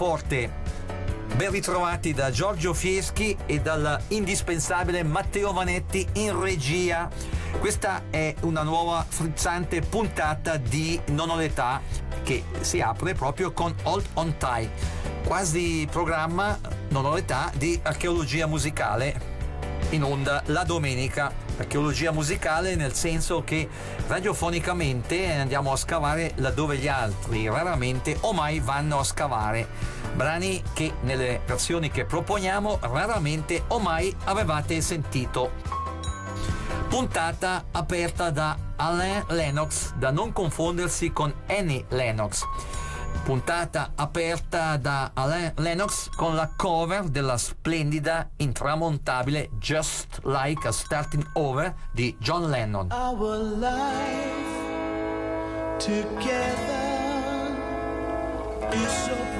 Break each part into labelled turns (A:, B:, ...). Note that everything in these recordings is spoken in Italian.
A: forte. Ben ritrovati da Giorgio Fieschi e dal indispensabile Matteo Vanetti in regia. Questa è una nuova frizzante puntata di Non ho l'età che si apre proprio con Hold On Tight, quasi programma Non ho l'età di archeologia musicale in onda la domenica. Archeologia musicale nel senso che radiofonicamente andiamo a scavare laddove gli altri raramente o mai vanno a scavare. Brani che nelle versioni che proponiamo raramente o mai avevate sentito. Puntata aperta da Alain Lennox, da non confondersi con Annie Lennox puntata aperta da Alain Lennox con la cover della splendida, intramontabile Just Like a Starting Over di John Lennon.
B: Our life together is so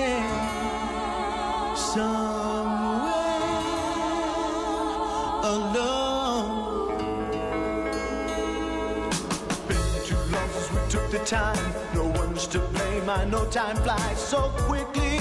B: time. No one's to blame. I know time flies so quickly.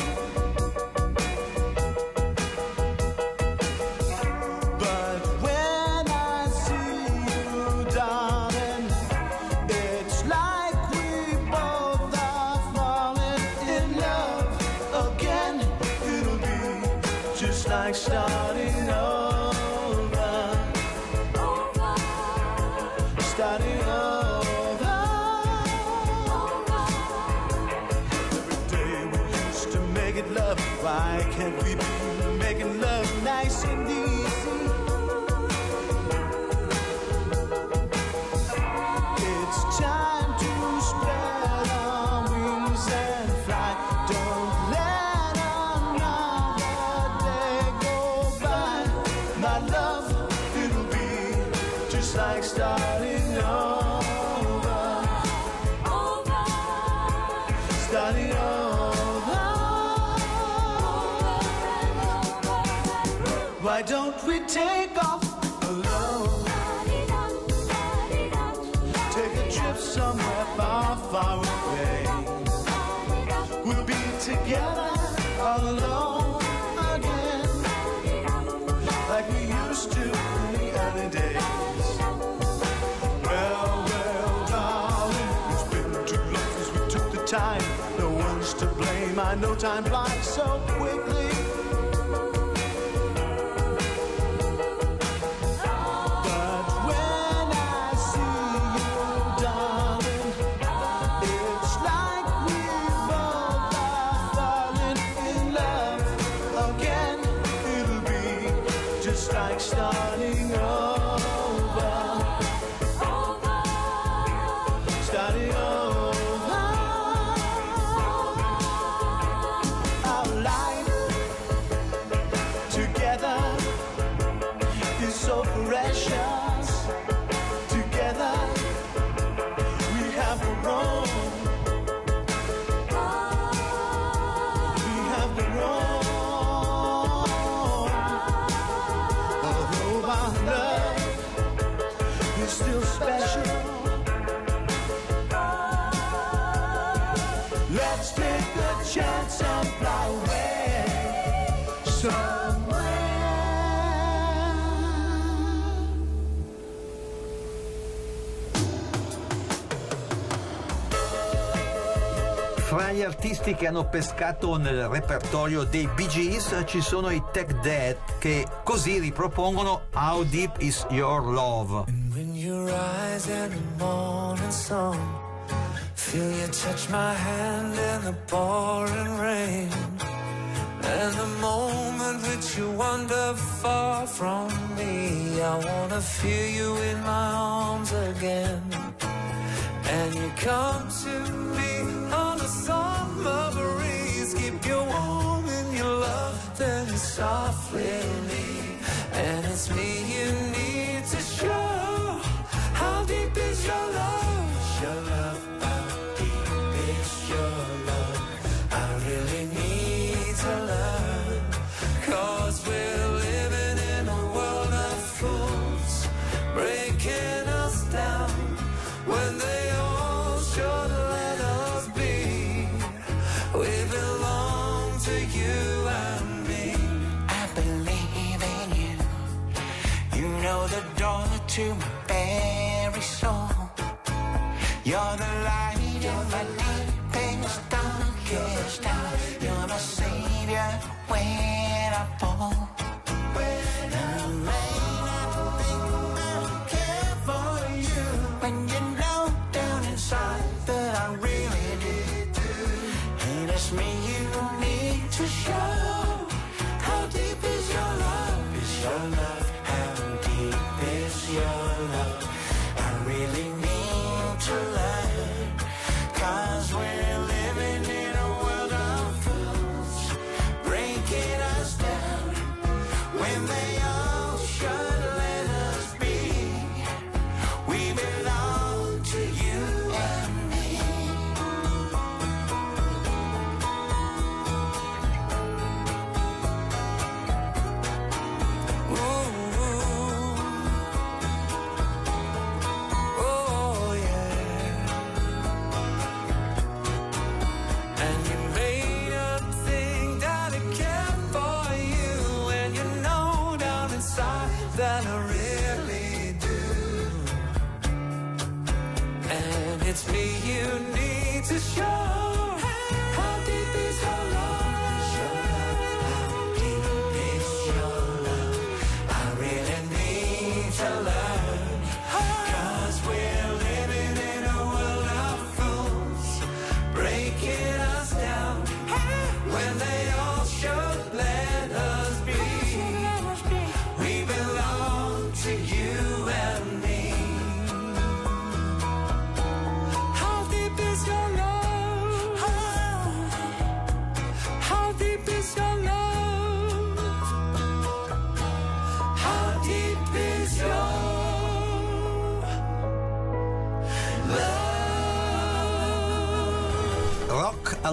B: Alone again, like we used to in the early days. Well, well, darling, it's been too long since we took the time. No one's to blame. I know time flies so quickly.
A: Artisti che hanno pescato nel repertorio dei Bee Gees ci sono i Tech Dead che così ripropongono How Deep Is Your Love.
C: And when you rise in the morning sun, feel you touch my hand in the pouring rain. And the moment that you wander far from me, I wanna feel you in my arms again. And you come to me
D: softly, and it's me.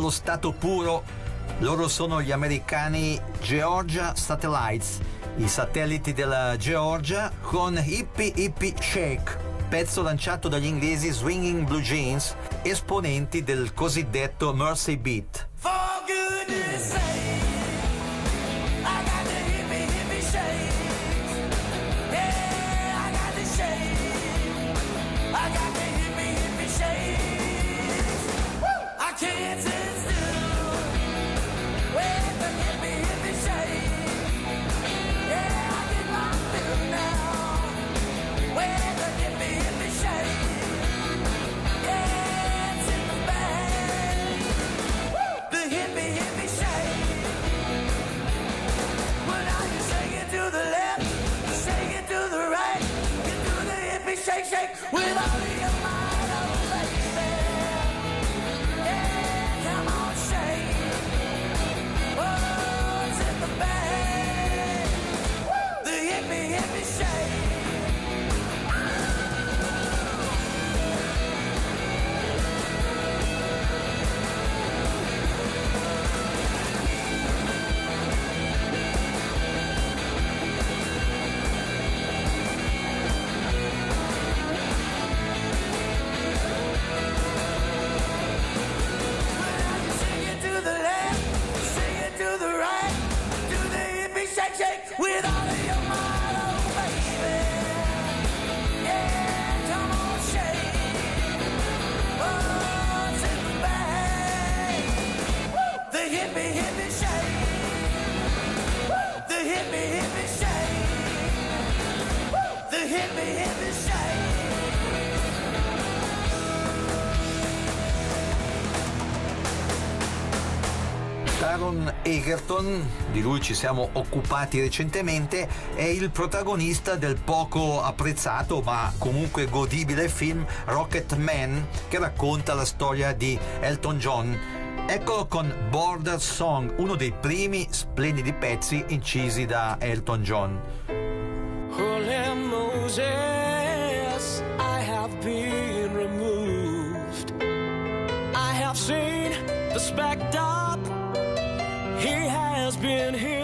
C: uno stato puro. Loro sono gli americani Georgia Satellites, i satelliti della Georgia con Hippie Hippie Shake, pezzo lanciato dagli inglesi Swinging Blue Jeans, esponenti del cosiddetto Mercy Beat. Egerton, di lui ci siamo occupati recentemente, è il protagonista del poco apprezzato ma comunque godibile film Rocket Man che racconta la storia di Elton John.
A: Eccolo con Border Song, uno dei primi splendidi pezzi incisi da Elton John.
C: been here.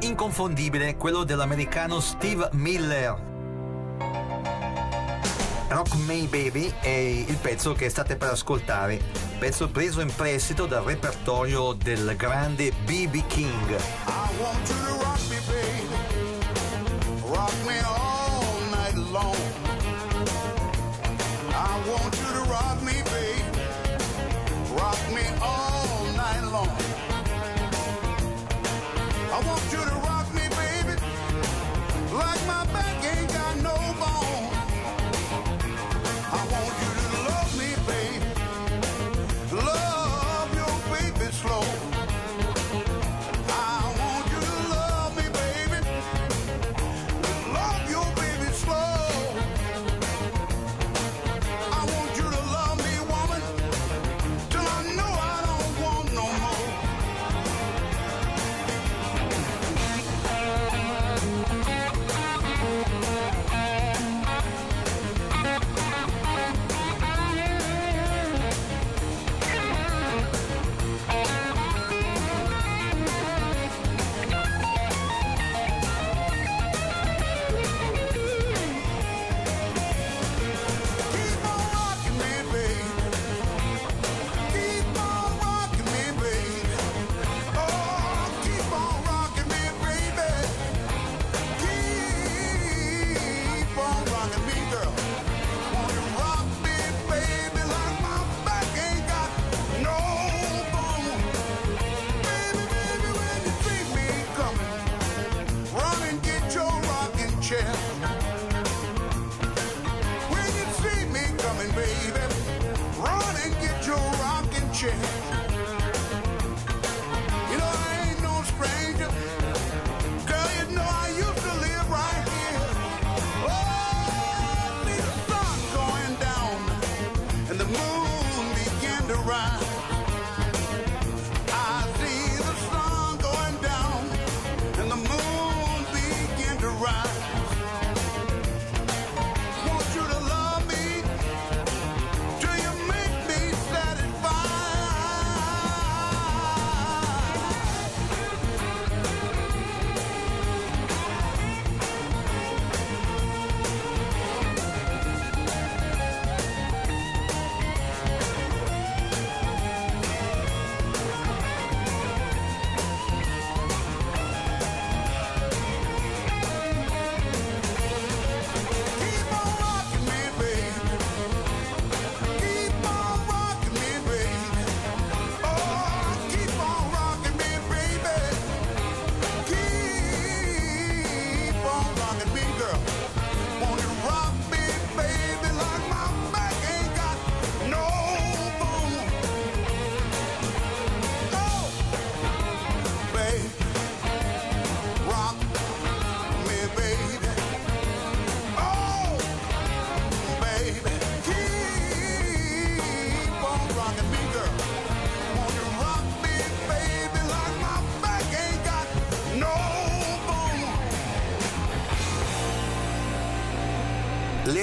A: inconfondibile, quello dell'americano Steve Miller. Rock Me Baby è il pezzo che state per ascoltare, pezzo preso in prestito dal repertorio del grande BB King.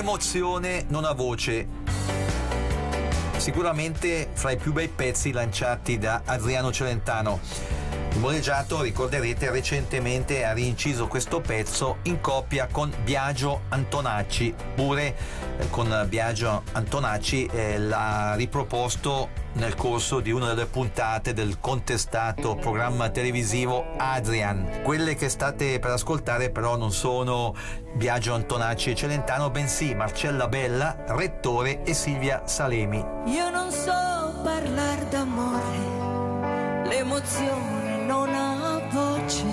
A: emozione non ha voce. Sicuramente fra i più bei pezzi lanciati da Adriano Celentano. Muregiato, ricorderete, recentemente ha rinciso questo pezzo in coppia con Biagio Antonacci, pure eh, con Biagio Antonacci eh, l'ha riproposto nel corso di una delle puntate del contestato programma televisivo Adrian. Quelle che state per ascoltare però non sono Biagio Antonacci e Celentano, bensì Marcella Bella, Rettore e Silvia Salemi.
E: Io non so parlare d'amore, l'emozione non ha voce.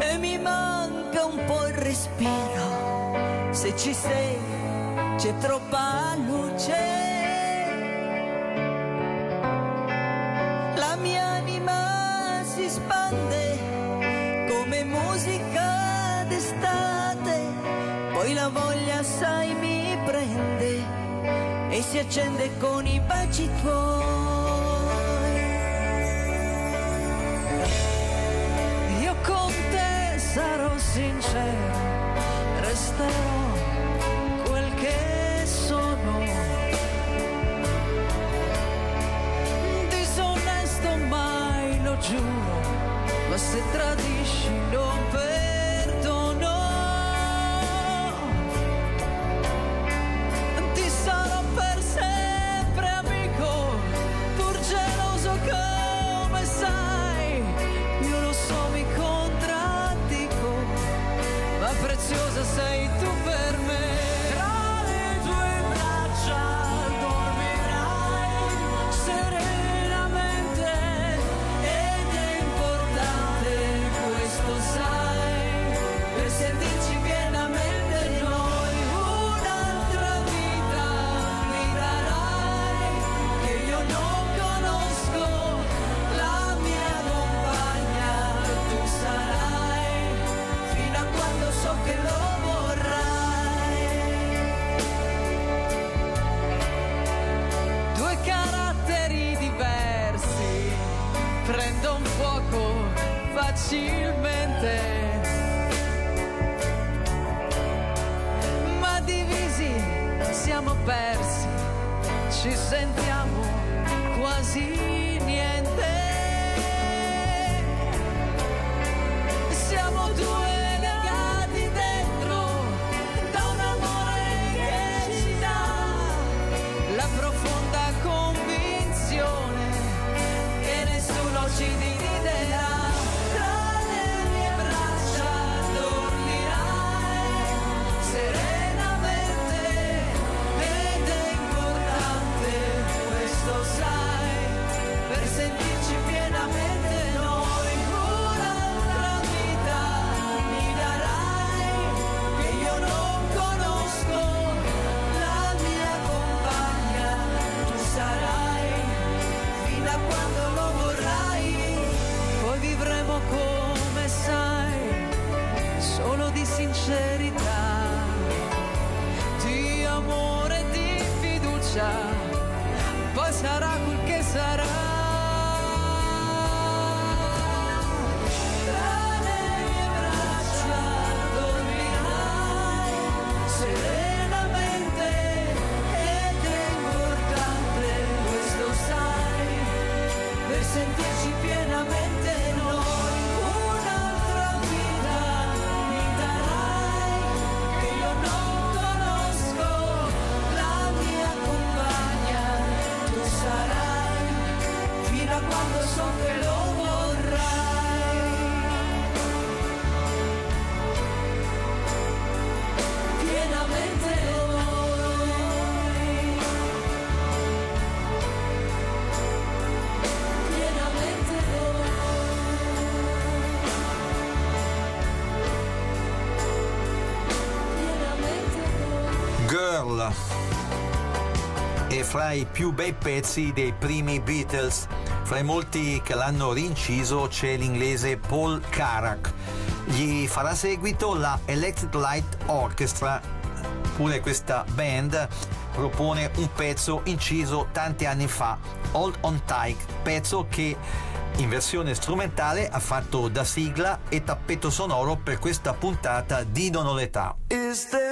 E: E mi manca un po' il respiro, se ci sei c'è troppa luce. e si accende con i baci tuoi. Io con te sarò sincero, resterò quel che sono. Disonesto mai lo giuro, ma se tradisci non penso. sarà. I più bei pezzi dei primi Beatles. Fra i molti che l'hanno rinciso c'è l'inglese Paul Carrack. Gli farà seguito la Electric Light Orchestra. Pure questa band propone un pezzo inciso tanti anni fa, Hold on Tight, pezzo che in versione strumentale ha fatto da sigla e tappeto sonoro per questa puntata di Non ho l'età.
F: Is there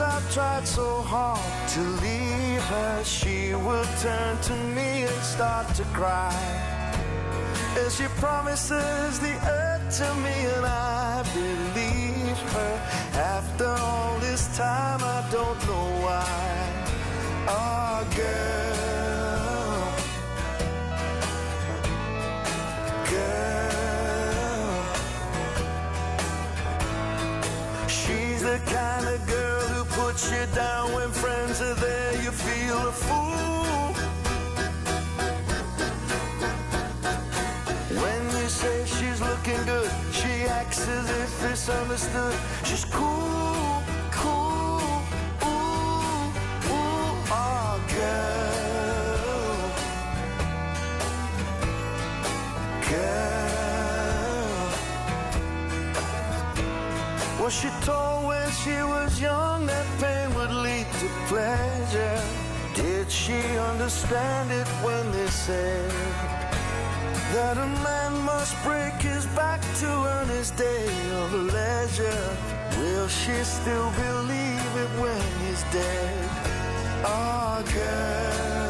F: Times I've tried so hard to leave her, she will turn to me and start to cry. And she promises the earth to me, and I believe her. After all this time, I don't know why. Oh, girl. If it's understood. She's cool, cool, ooh, ooh, oh, girl. Girl. Was she told when she was young that pain would lead to pleasure? Did she understand it when they said that a man must break his back to earn his day of leisure? Will she still believe it when he's dead? Oh, girl.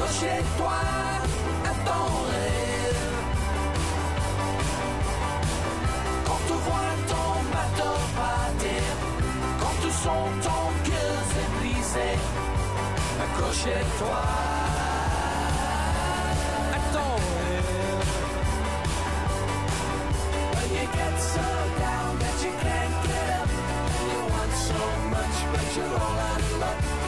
C: Accrochez-toi à ton. Quand tu vois ton bateau partir, quand tu sens ton cœur se briser, accrochez-toi à ton. When you get so down that you can't get up, you want so much but you're all out of luck.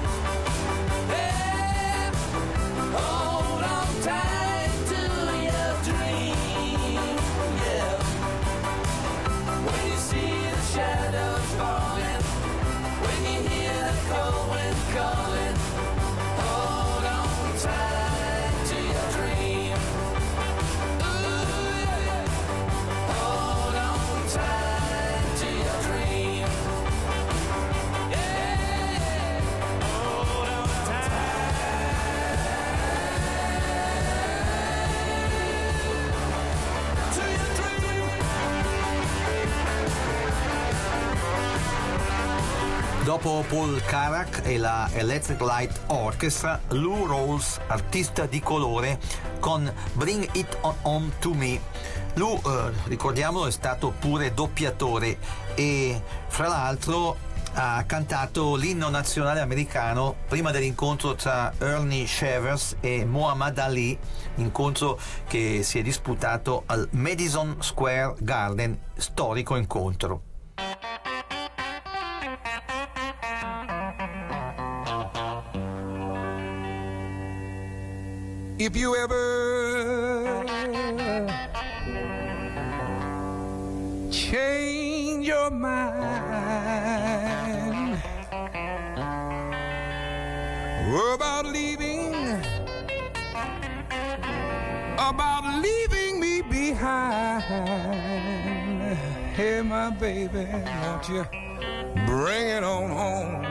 C: go.
A: Dopo Paul Carrack e la Electric Light Orchestra, Lou Rawls, artista di colore, con Bring It On To Me. Lou, eh, ricordiamolo, è stato pure doppiatore e fra l'altro ha cantato l'inno nazionale americano prima dell'incontro tra Ernie Shavers e Muhammad Ali, incontro che si è disputato al Madison Square Garden, storico incontro.
G: If you ever change your mind about leaving, about leaving me behind, hey, my baby, won't you bring it on home?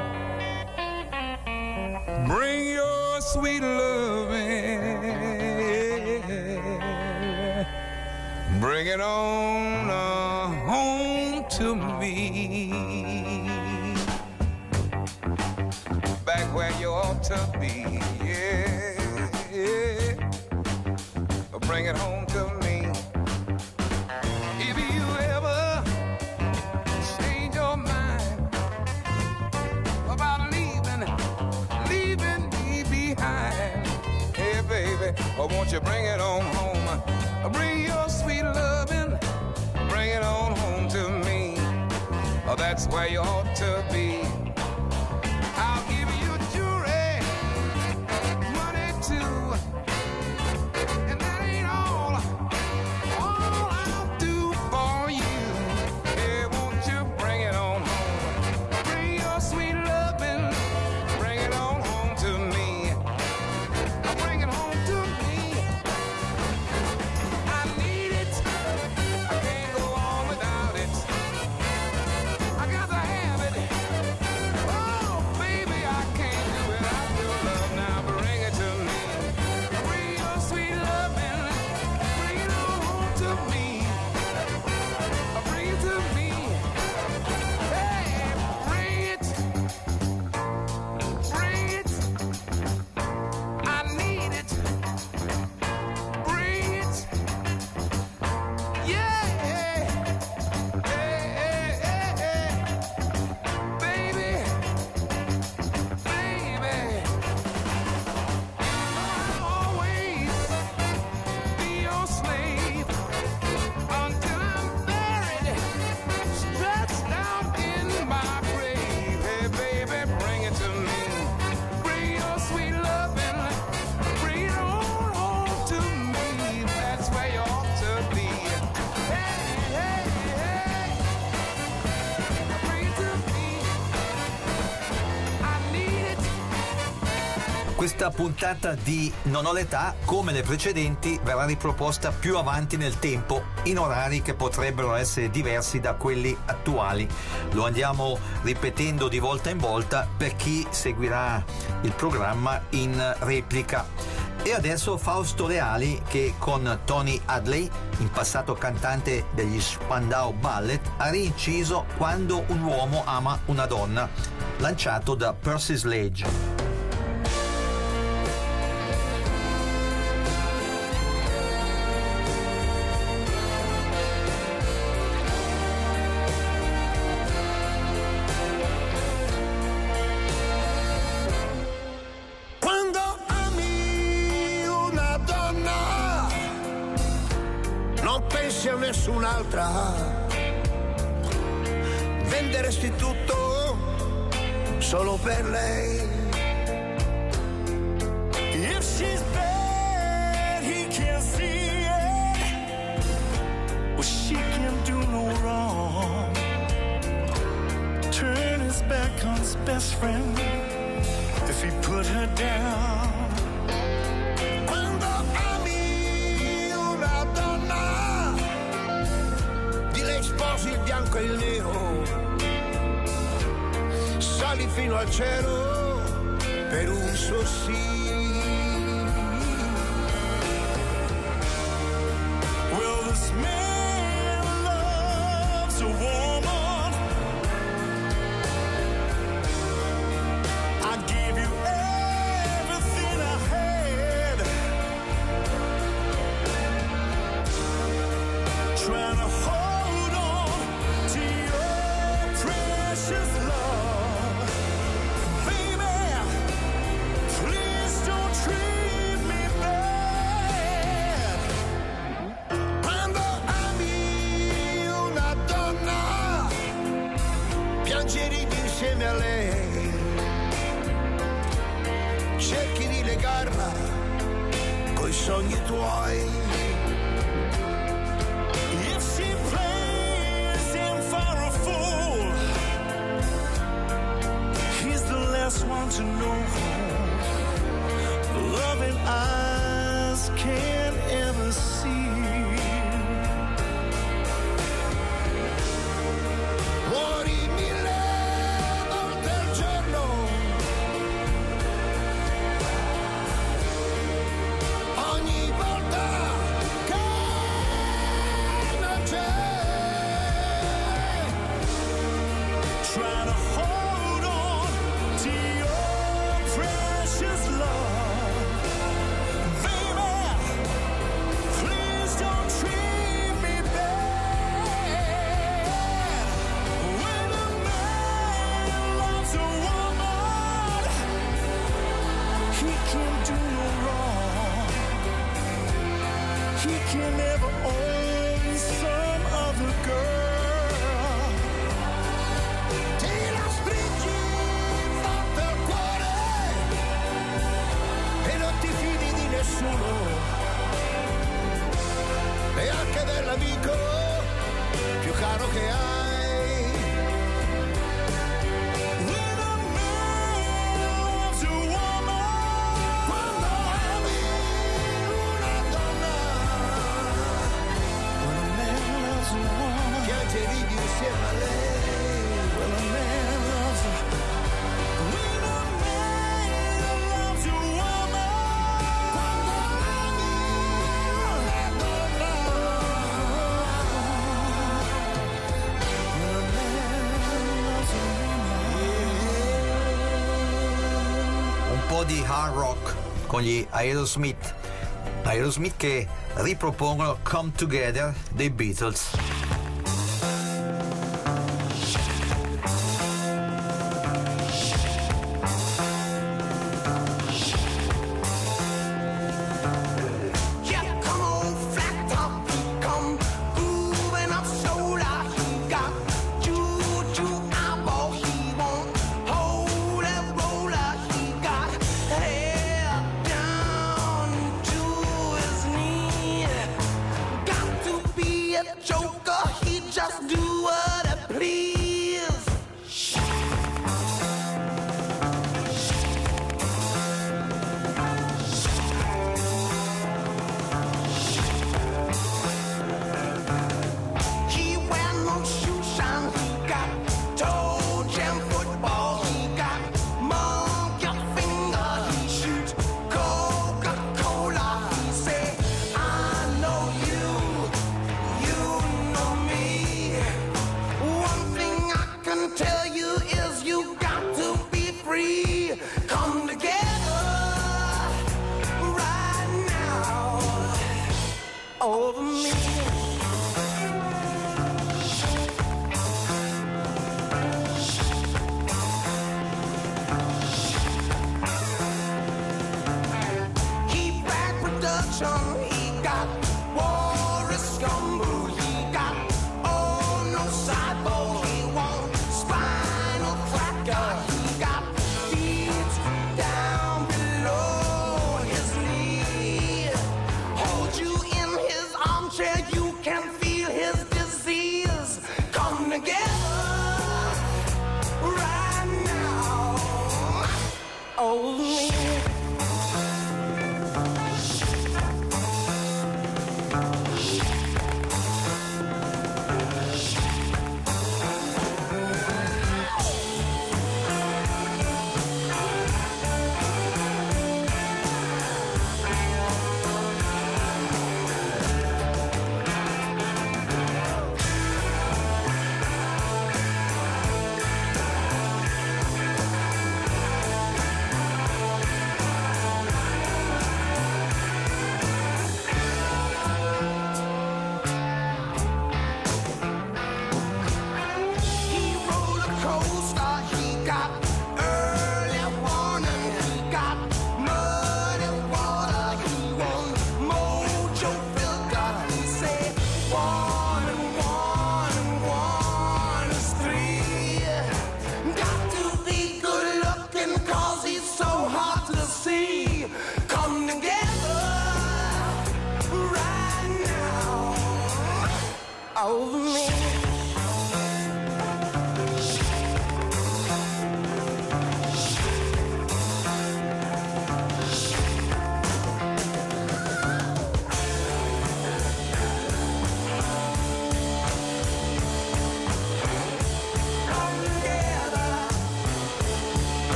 G: Bring your sweet loving. Bring it on uh, home to me. Back where you ought to be. Yeah. yeah. Bring it home to me. If you ever change your mind about leaving, leaving me behind. Hey, baby, won't you bring it on home? Bring your sweet loving, bring it on home to me. Oh, that's where you ought to be.
A: Questa puntata di Non ho l'età, come le precedenti, verrà riproposta più avanti nel tempo, in orari che potrebbero essere diversi da quelli attuali. Lo andiamo ripetendo di volta in volta per chi seguirà il programma in replica. E adesso Fausto Leali che con Tony Hadley, in passato cantante degli Spandau Ballet, ha rinciso Quando un uomo ama una donna, lanciato da Percy Sledge.
F: scarpa coi sogni tuoi last one to know loving eyes can't ever see.
A: hard rock con gli Aerosmith. Aerosmith che ripropongono Come Together dei Beatles.
F: show he got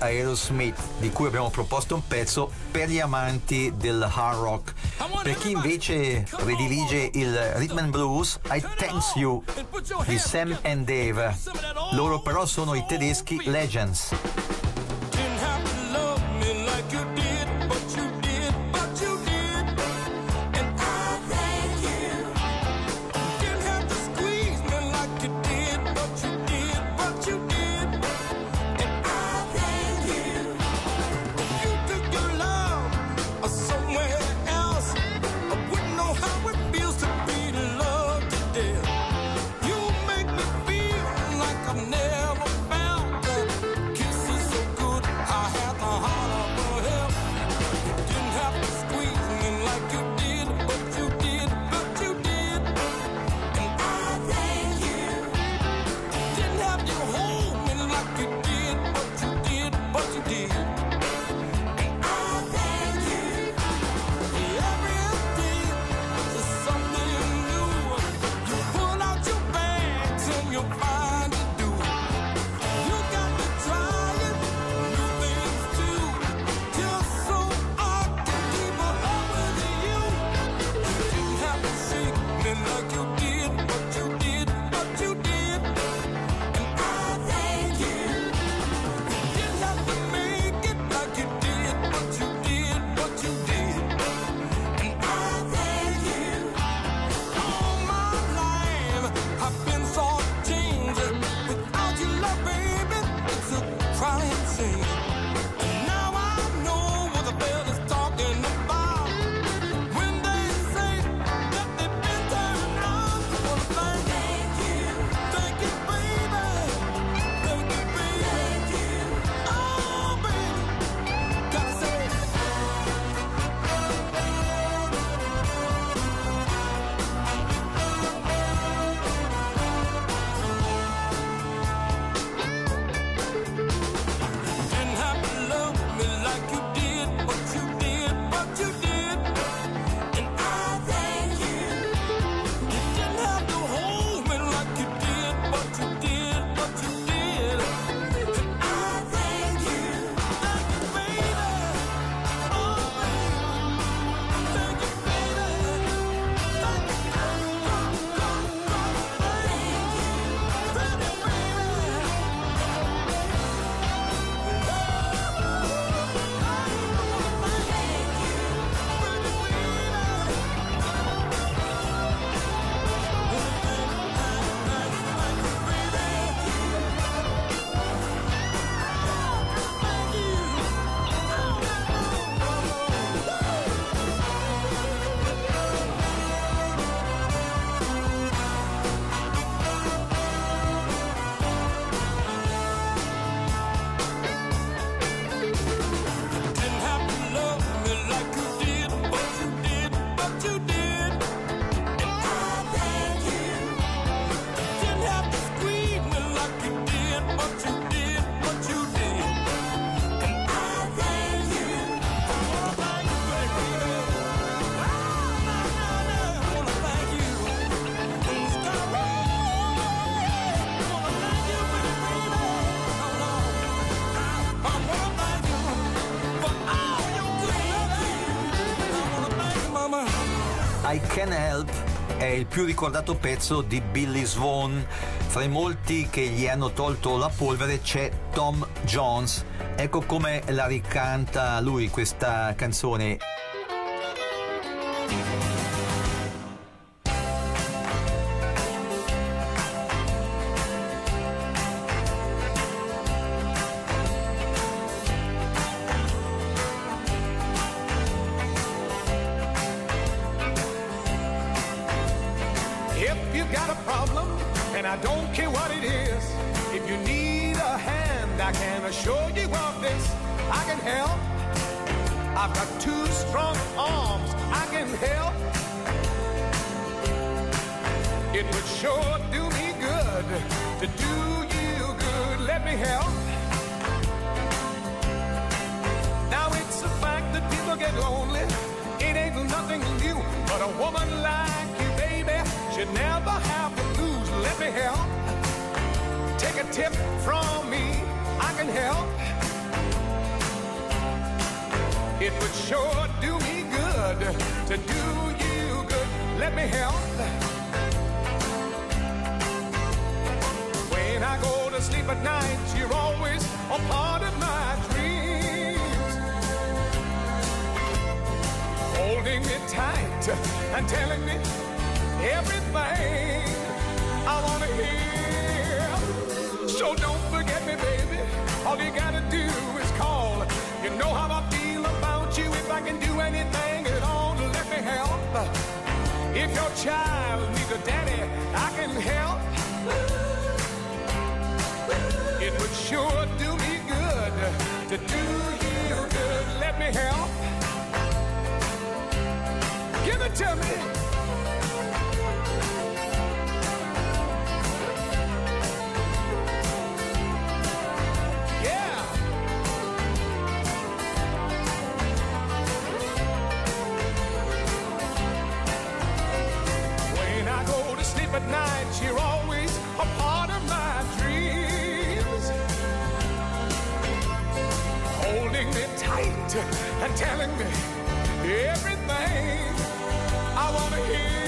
H: Aerosmith, di cui abbiamo proposto un pezzo per gli amanti del hard rock. Per chi invece predilige il rhythm and blues, I Thanks You di Sam and Dave. Loro però sono i tedeschi Legends.
A: Can
H: Help è il più ricordato pezzo di Billy Swan. Fra i molti che gli hanno tolto la polvere c'è Tom Jones. Ecco come la ricanta lui questa canzone.
I: It ain't nothing with but a woman like you, baby, she never have to lose. Let me help. Take a tip from me, I can help. It would sure do me good to do you good. Let me help. I go to sleep at night, you're always a part of my dreams. Holding me tight and telling me everything I want to hear. So don't forget me, baby. All you gotta do is call. You know how I feel about you. If I can do anything at all let me help. If your child needs a daddy, I can help. It would sure do me good to do you good. Let me help. Give it to me. And telling me everything I want to hear.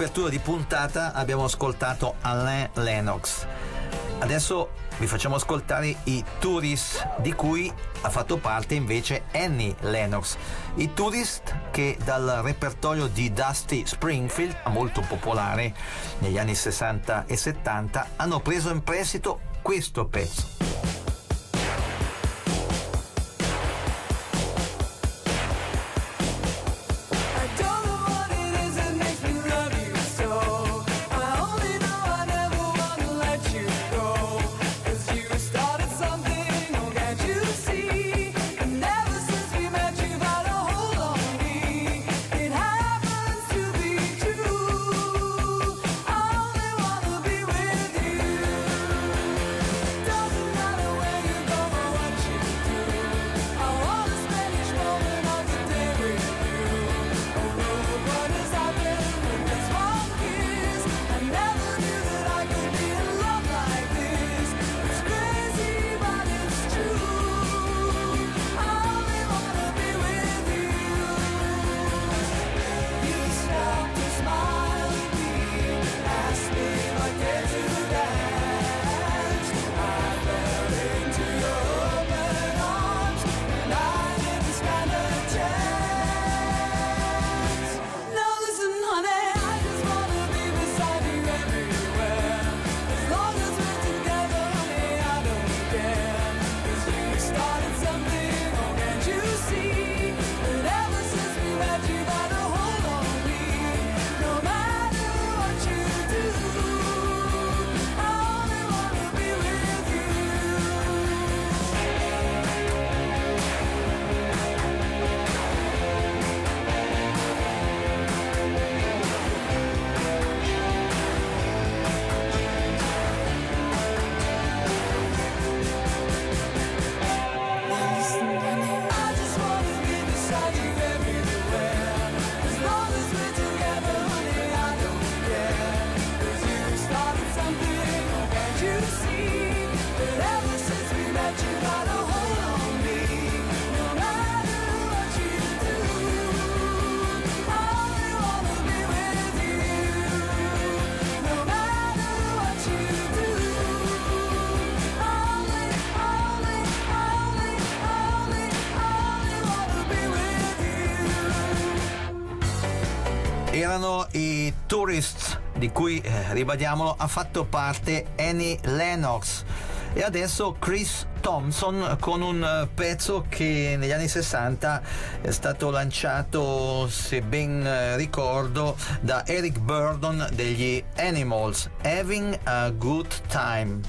E: Apertura di puntata abbiamo ascoltato Alain Lennox. Adesso vi facciamo ascoltare i Tourist, di cui ha fatto parte invece Annie Lennox. I Tourist che dal repertorio di Dusty Springfield, molto popolare negli anni 60 e 70, hanno preso in prestito questo pezzo.
A: Di cui, eh, ribadiamolo, ha fatto parte Annie Lennox e adesso Chris Thompson con un eh, pezzo che negli anni 60 è stato lanciato, se ben eh, ricordo, da Eric Burdon degli Animals, Having a Good Time.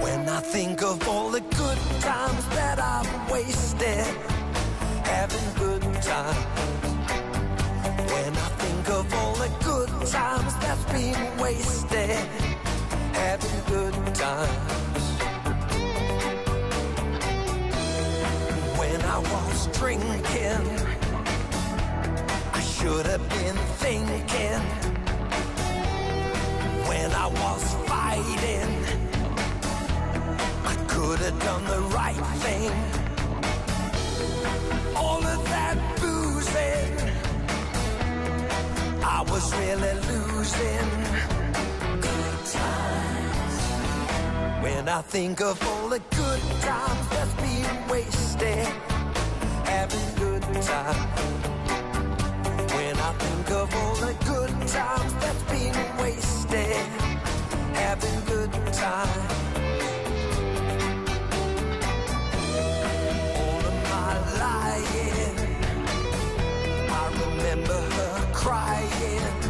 C: When I think of all the good times that I've wasted, having good times. When I think of all the good times that's been wasted, having good times. When I was drinking, I should have been thinking. When I was fighting, I could have done the right thing. All of that boozing, I was really losing. Good times. When I think of all the good times that's been wasted, having good times. When I think of all the good times that's been wasted, having good times. Crying.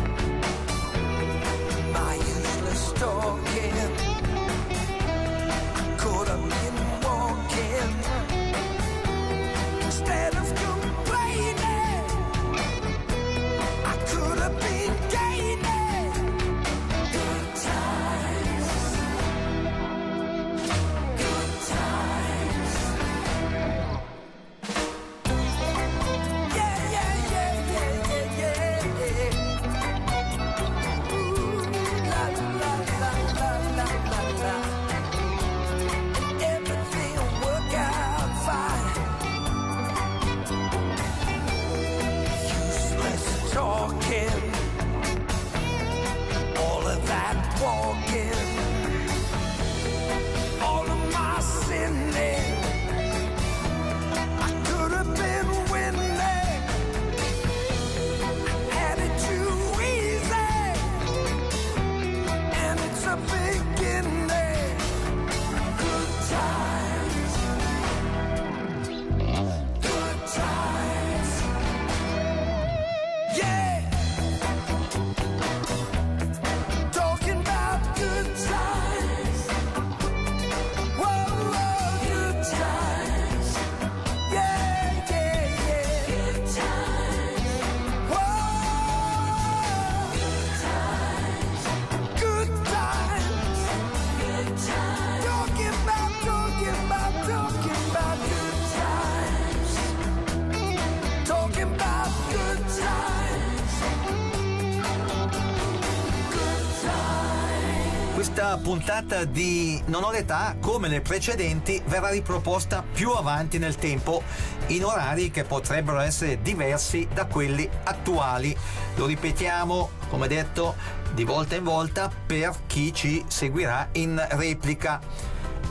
A: Puntata di Non ho l'età, come le precedenti, verrà riproposta più avanti nel tempo in orari che potrebbero essere diversi da quelli attuali. Lo ripetiamo, come detto, di volta in volta per chi ci seguirà in replica.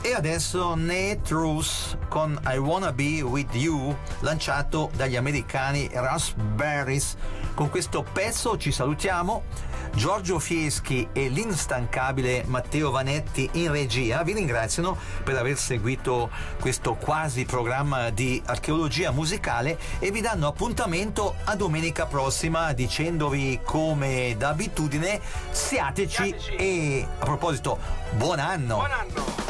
A: E adesso Nate Roos con I Wanna Be With You, lanciato dagli americani Raspberries. Con questo pezzo ci salutiamo. Giorgio Fieschi e l'instancabile Matteo Vanetti in regia vi ringraziano per aver seguito questo quasi programma di archeologia musicale e vi danno appuntamento a domenica prossima dicendovi come da abitudine siateci, e a proposito buon anno!
G: Buon anno!